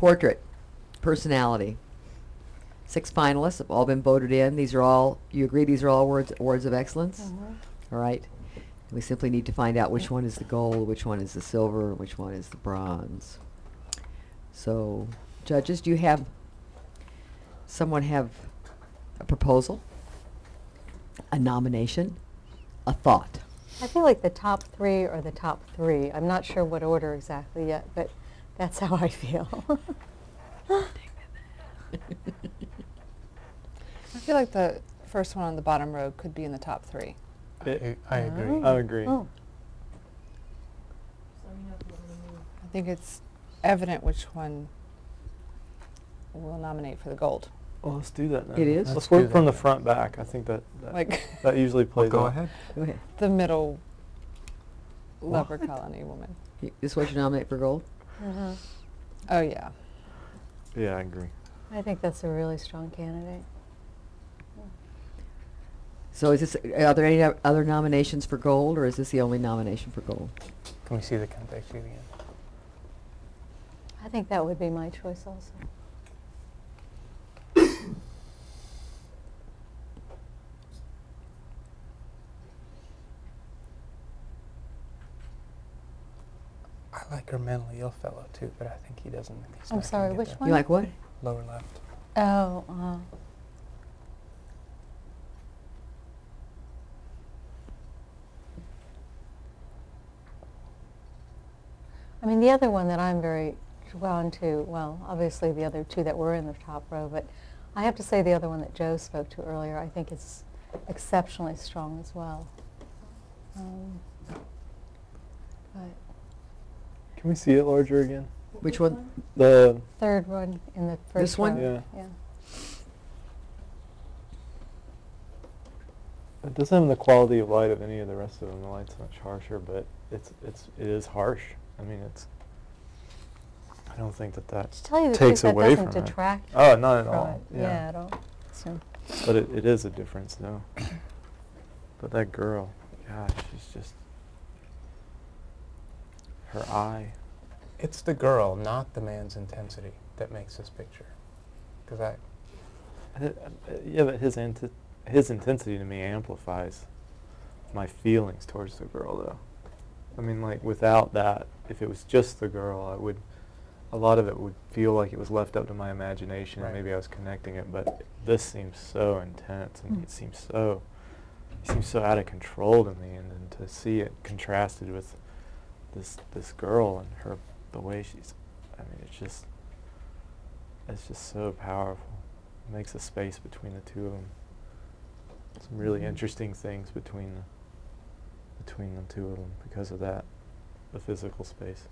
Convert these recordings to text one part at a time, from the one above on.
Portrait, personality. Six finalists have all been voted in. These are all, you agree these are all words, awards of excellence? Mhm. All right. We simply need to find out which one is the gold, which one is the silver, which one is the bronze. So, judges, do you have, someone have a proposal? A nomination? A thought? I feel like the top three are the top three. I'm not sure what order exactly yet, but that's how I feel. I feel like the first one on the bottom row could be in the top three. I, I agree. Oh. I agree. Oh, I think it's evident which one we'll nominate for the gold. Well, let's do that then. It is? Let's, Let's do work from that. the front back. I think that that, Like that usually Well, plays go out. ahead. Go ahead. the middle leper What? colony woman. Y- This is what you nominate for gold? Mhm. Oh yeah. Yeah, I agree. I think that's a really strong candidate. So is this, are there any other nominations for gold, or is this the only nomination for gold? Can we see the contact sheet again? I think that would be my choice also. I like our mentally ill fellow too, but I think he doesn't. He's I'm sorry, which there. one? You like what? Lower left. Oh, uh, I mean, the other one that I'm very drawn to, well, obviously the other two that were in the top row, but I have to say the other one that Joe spoke to earlier, I think is exceptionally strong as well. Um, But Can we see it larger again? Which one? The third one in the first This one? row, Yeah. Yeah. it doesn't have the quality of light of any of the rest of them. The light's much harsher, but it's it's it is harsh. I mean, it's. I don't think that that To tell you the takes truth, that away doesn't from it. detract Oh, not at from all. it. Yeah. Yeah, at all. So, But it, it is a difference, though. But that girl, gosh, she's just. Her eye. It's the girl, not the man's intensity, that makes this picture. Because I, Uh, Yeah, but his inti- his intensity to me amplifies my feelings towards the girl, though. I mean, like without that, if it was just the girl, I would. A lot of it would feel like it was left up to my imagination, and maybe I was connecting it. But this seems so intense, and Mm. it seems so. It seems so out of control to me, and then to see it contrasted with this this girl and her the way she's. I mean, it's just. It's just so powerful. It makes a space between the two of them. Some really Mhm. interesting things between the between the two of them because of that, the physical space.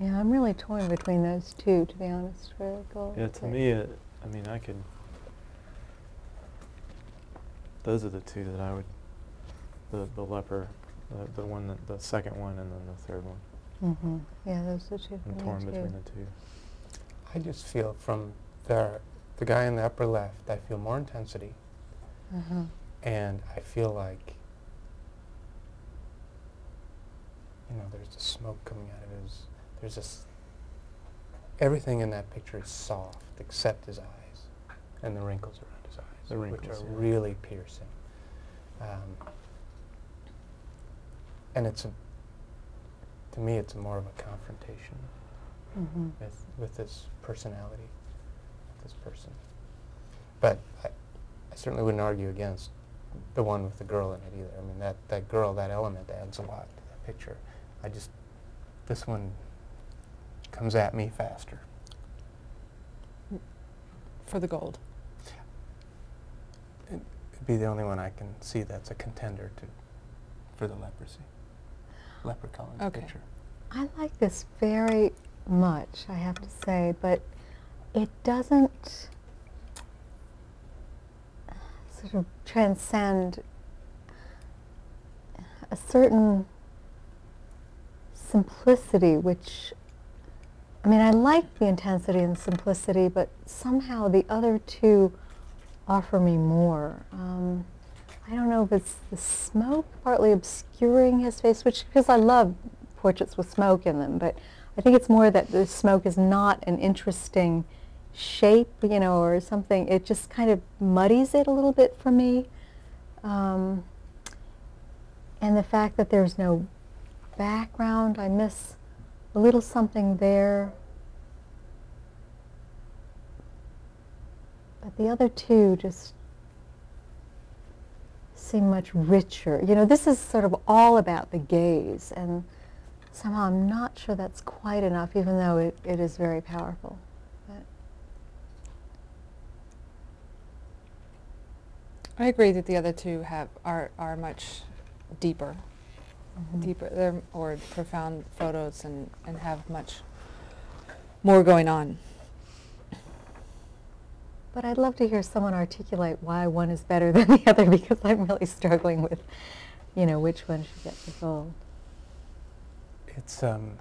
Yeah, I'm really torn between those two, to be honest, for gold. Yeah, to but- me, it, I mean, I could. Those are the two that I would. The the leper, the the one that, the second one, and then the third one. Mm-hmm. Yeah, those are the two I'm for me torn too. between the two. I just feel from the the guy in the upper left, I feel more intensity, Uh-huh. and I feel like you know, there's the smoke coming out of his. There's this. Everything in that picture is soft except his eyes, and the wrinkles around his eyes, The which are yeah. really piercing. Um, and it's a. To me, it's more of a confrontation Mhm. with with this personality, this person. But I, I certainly wouldn't argue against the one with the girl in it either. I mean, that, that girl, that element adds a lot to that picture. I just, this one comes at me faster. For the gold. It, it'd be the only one I can see that's a contender to, for the leprosy, leper colony Okay. picture. I like this very much, I have to say, but it doesn't sort of transcend a certain simplicity, which, I mean, I like the intensity and simplicity, but somehow the other two offer me more. Um, I don't know if it's the smoke partly obscuring his face, which because I love portraits with smoke in them, but I think it's more that the smoke is not an interesting shape, you know, or something. It just kind of muddies it a little bit for me. Um, and the fact that there's no background, I miss a little something there. But the other two just seem much richer. You know, this is sort of all about the gaze, and somehow I'm not sure that's quite enough, even though it, it is very powerful. But I agree that the other two have are are much deeper, Mhm. deeper, they're or profound photos and and have much more going on. But I'd love to hear someone articulate why one is better than the other because I'm really struggling with, you know, which one should get the gold. It's um,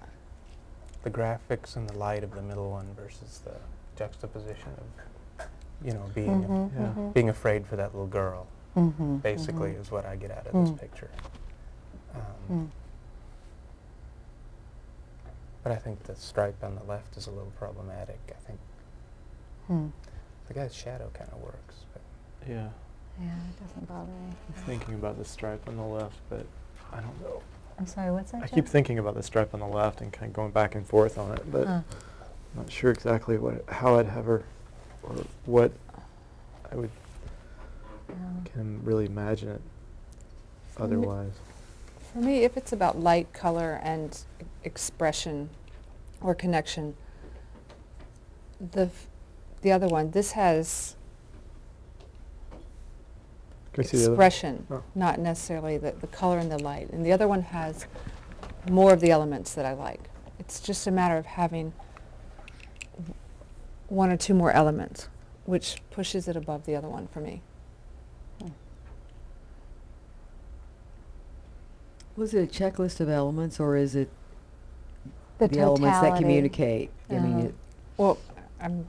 the graphics and the light of the middle one versus the juxtaposition of, you know, being Mhm, Yeah. mhm. being afraid for that little girl. Mhm, Basically, mhm. is what I get out of Mm. this picture. Um, Mm. But I think the stripe on the left is a little problematic. I think Hmm. the guy's shadow kind of works, but Yeah. Yeah, it doesn't bother me. I'm thinking about the stripe on the left, but I don't know. I'm sorry, what's that? I keep thinking about the stripe on the left and kind of going back and forth on it, but Huh. I'm not sure exactly what how I'd have her or what I would Yeah. can really imagine it otherwise. For me, if it's about light, color, and expression or connection, the f- the other one, this has Can we see the other- expression, Oh. not necessarily the, the color and the light. And the other one has more of the elements that I like. It's just a matter of having one or two more elements, which pushes it above the other one for me. Was it a checklist of elements, or is it The the elements that totality. communicate? I mean, Uh-huh. it- Well, I'm,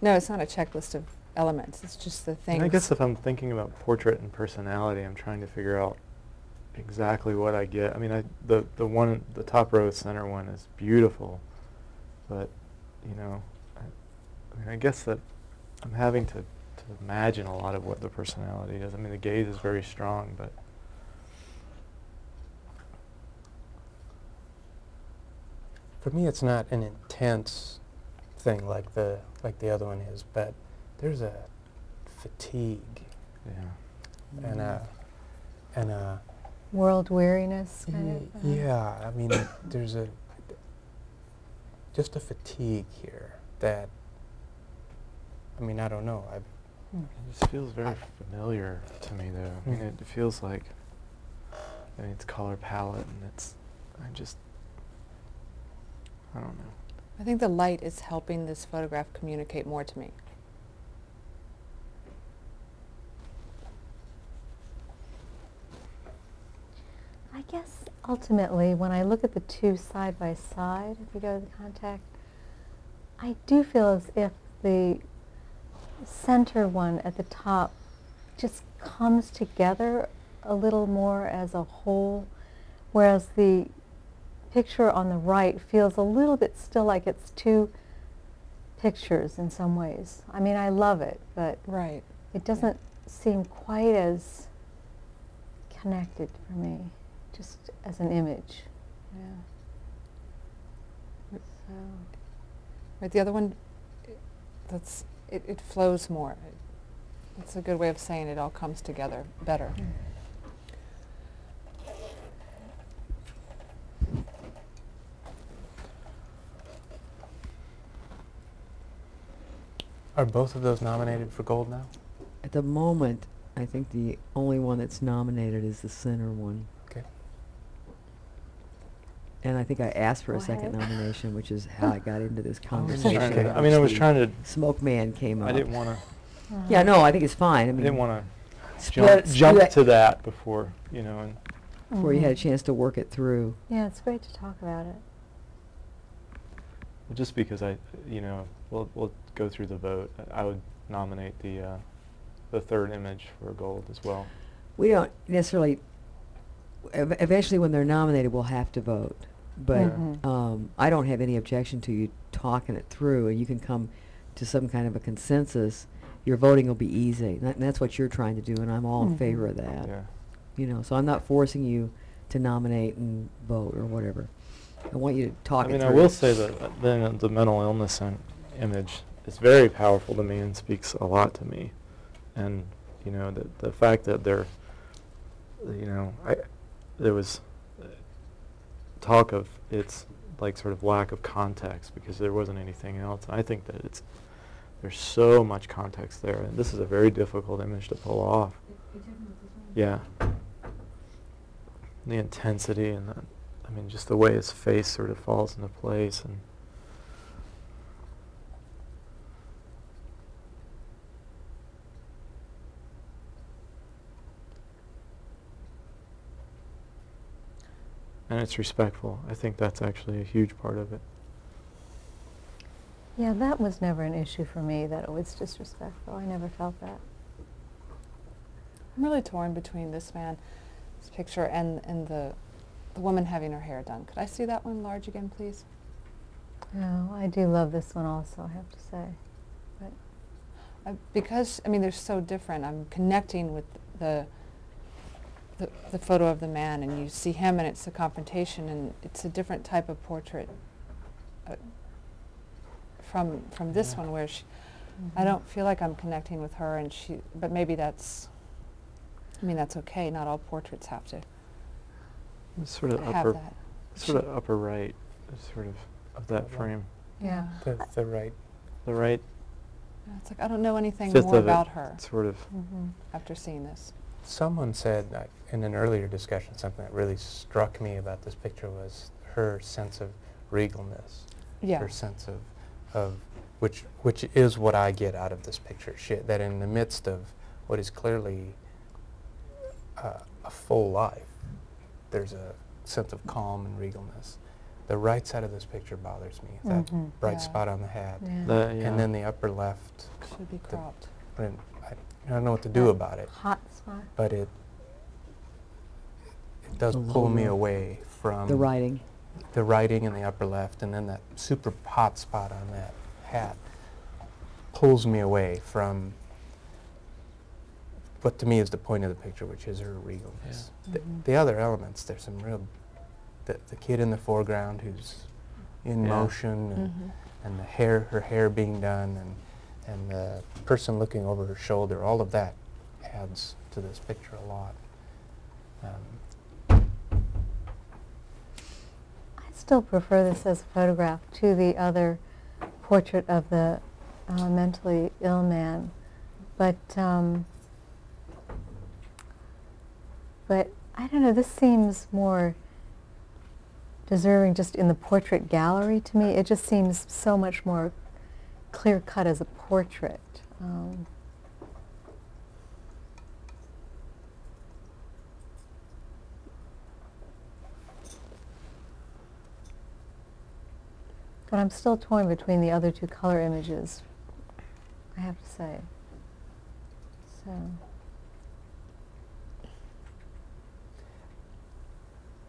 no, it's not a checklist of elements. It's just the things. And I guess if I'm thinking about portrait and personality, I'm trying to figure out exactly what I get. I mean, I the the one the top row center one is beautiful, but you know, I, I mean, I guess that I'm having to to imagine a lot of what the personality is. I mean, the gaze is very strong, but for me, it's not an intense thing like the like the other one is. But there's a fatigue yeah. and a and a World weariness kind Ye- of. uh, Yeah, I mean, there's a just a fatigue here that. I mean, I don't know. I've hmm. It just feels very familiar to me, though. I mean, Mhm. it feels like I mean, it's color palette, and it's I just I don't know. I think the light is helping this photograph communicate more to me. I guess ultimately, when I look at the two side by side, if you go to the contact, I do feel as if the center one at the top just comes together a little more as a whole, whereas the picture on the right feels a little bit still like it's two pictures in some ways. I mean, I love it, but Right. it doesn't seem quite as connected for me, just as an image. Yeah. So, Right. The other one, that's it, it flows more. It, it's a good way of saying it all comes together better. Mm. Are both of those nominated for gold now. At the moment, I think the only one that's nominated is the center one. Okay. And I think I asked for a Go second ahead. nomination, which is how I got into this I was conversation. trying to- I mean, I was trying to. Smoke Man came up. I didn't want to. Yeah, no, I think it's fine. I I mean, didn't want to split- jump jump split to that before you know. And before you had a Mhm. chance to work it through. Yeah, it's great to talk about it. just because I, you know, we'll, we'll go through the vote. I I would nominate the, uh, the third image for gold as well. We don't necessarily, ev- eventually when they're nominated, we'll have to vote. But Mhm. um, I don't have any objection to you talking it through, and you can come to some kind of a consensus. Your voting will be easy, and that- and that's what you're trying to do, and I'm all in Mhm. favor of that. Yeah. You know, so I'm not forcing you to nominate and vote or whatever. I want you to talk I it mean, through. I will say that uh, then the mental illness in- image is very powerful to me and speaks a lot to me. And, you know, the, the fact that there, you know, I, there was uh, talk of its like sort of lack of context because there wasn't anything else. And I think that it's, there's so much context there. And this is a very difficult image to pull off. Yeah. The intensity and the, I mean, just the way his face sort of falls into place and. It's respectful. I think that's actually a huge part of it. Yeah, that was never an issue for me, that it was disrespectful. I never felt that. I'm really torn between this man's picture and, and the, the woman having her hair done. Could I see that one large again, please? No, I do love this one also, I have to say. But Uh, because, I mean, they're so different, I'm connecting with the, the, the photo of the man, and you see him, and it's a confrontation, and it's a different type of portrait uh, from, from this Yeah. one, where she, I Mhm. don't feel like I'm connecting with her, and she, but maybe that's, I mean, that's okay, not all portraits have to It's sort of have upper, that. sort of upper right, sort of of that Upper right. frame. Yeah. The, the right, The right It's like, I don't know anything fifth more about it, her sort of. Mhm. after seeing this. Someone said uh, in an earlier discussion, something that really struck me about this picture was her sense of regalness. Yeah. her sense of, of which which is what I get out of this picture. She, that in the midst of what is clearly uh, a full life, there's a sense of calm and regalness. The right side of this picture bothers me. That Mhm. bright Yeah. spot on the hat, Yeah. The, yeah. and then the upper left. Should be cropped. and I, I don't know what to do That about it, Hot spot. but it it does The pull me lower- away from the writing. the writing in the upper left, and then that super hot spot on that hat pulls me away from what to me is the point of the picture, which is her regalness. The, Mhm. the other elements, there's some real, the, the kid in the foreground who's in Yeah. motion, and, Mhm. and the hair, her hair being done, and and the person looking over her shoulder. All of that adds to this picture a lot. Um, I still prefer this as a photograph to the other portrait of the uh, mentally ill man. But, um, but I don't know, this seems more deserving just in the portrait gallery to me. It just seems so much more clear cut as a portrait. Um, But I'm still torn between the other two color images, I have to say. So,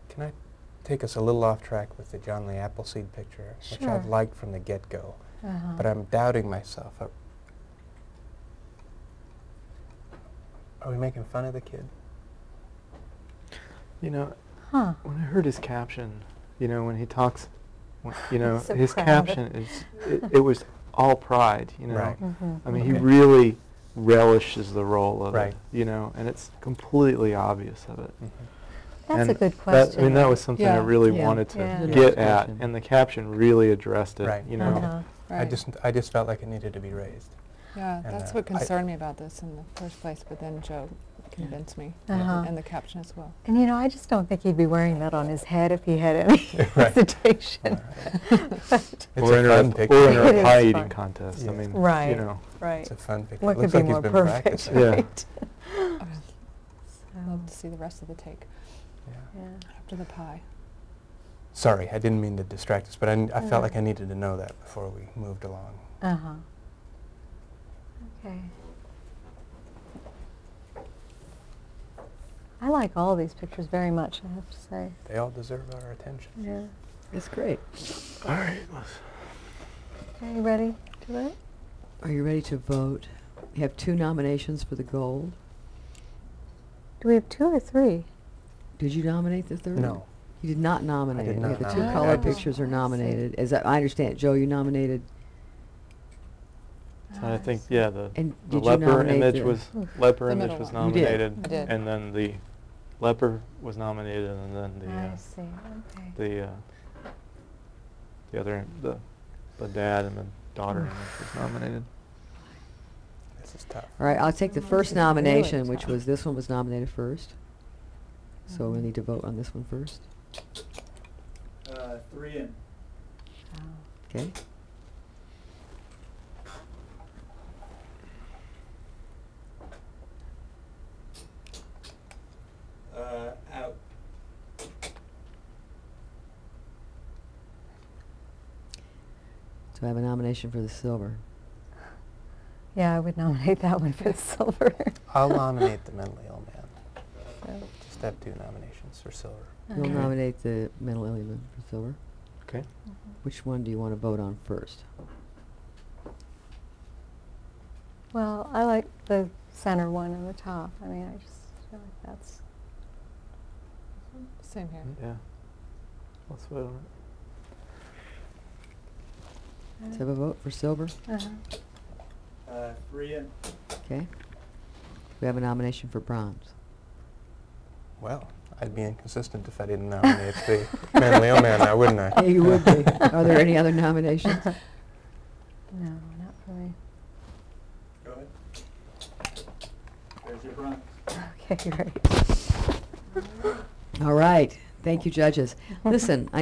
Can I take us a little off track with the Johnny Appleseed picture, which I've liked from the get-go, uh-huh. but I'm doubting myself. Are, are we making fun of the kid? You know, Huh. when I heard his caption, you know, when he talks, when, you know, So his proud. caption is, it, it was all pride, you know. Right. Mhm. I mean, he really relishes the role of Right. it, you know, and it's completely obvious of it. That's a And good that- question. I mean, that was something I really Yeah. wanted to Yeah. get Yeah. at, and the caption really addressed it, Right. you know. Uh-huh. I just, I just felt like it needed to be raised. Yeah, and, that's uh, what I- concerned me about this in the first place, but then Joe convinced me, Uh-huh. and the caption as well. And you know, I just don't think he'd be wearing that on his head if he had any Right. hesitation. It's or a enter fun a, picture. or enter It a is pie fun. eating contest. I mean, Right. you know. right. It's a fun picture. What Looks could like be he's more perfect? practicing. Yeah. I'd love to see the rest of the take Yeah. yeah. after the pie. Sorry, I didn't mean to distract us, but I, n- I No. felt like I needed to know that before we moved along. Uh-huh. Okay. Like all these pictures very much, I have to say. They all deserve our attention. Yeah. It's great. All right. let's- Okay, ready to vote? Are you ready to vote? We have two nominations for the gold. Do we have two or three? Did you nominate the third? No. You did not nominate. I did it. not The two nominate. color pictures are nominated. As I I understand, it, Joe, you nominated, So I think, yeah, the, And the did you leper nominate image the- was, leper The image middle was one. You did. nominated. I did. And then the leper was nominated, and then the, I uh, see, okay. the, uh, the other, the, the dad and the daughter was nominated. This is tough. all right, I'll take the Oh, first this is really nomination, which tough. was, this one was nominated first. So we Mhm. need to vote on this one first, Uh, three in. Oh. okay? Uh, out. So I have a nomination for the silver. Yeah, I would nominate that one for the silver. I'll nominate the mentally ill man. So, Just have two nominations for silver. You'll okay. nominate the mental ill man for silver. Okay. Mhm. Which one do you want to vote on first? Well, I like the center one in the top. I mean, I just feel like that's, Same here. Yeah. Let's vote on Let's have a vote for silver, uh-huh. Uh, three in. okay? We have a nomination for bronze. Well, I'd be inconsistent if I didn't nominate the manly ill man now, wouldn't I? Yeah, you would be. Are there any other nominations? No, not for me. Go ahead. There's your bronze. Okay, great. All right, thank you, judges. Listen, I know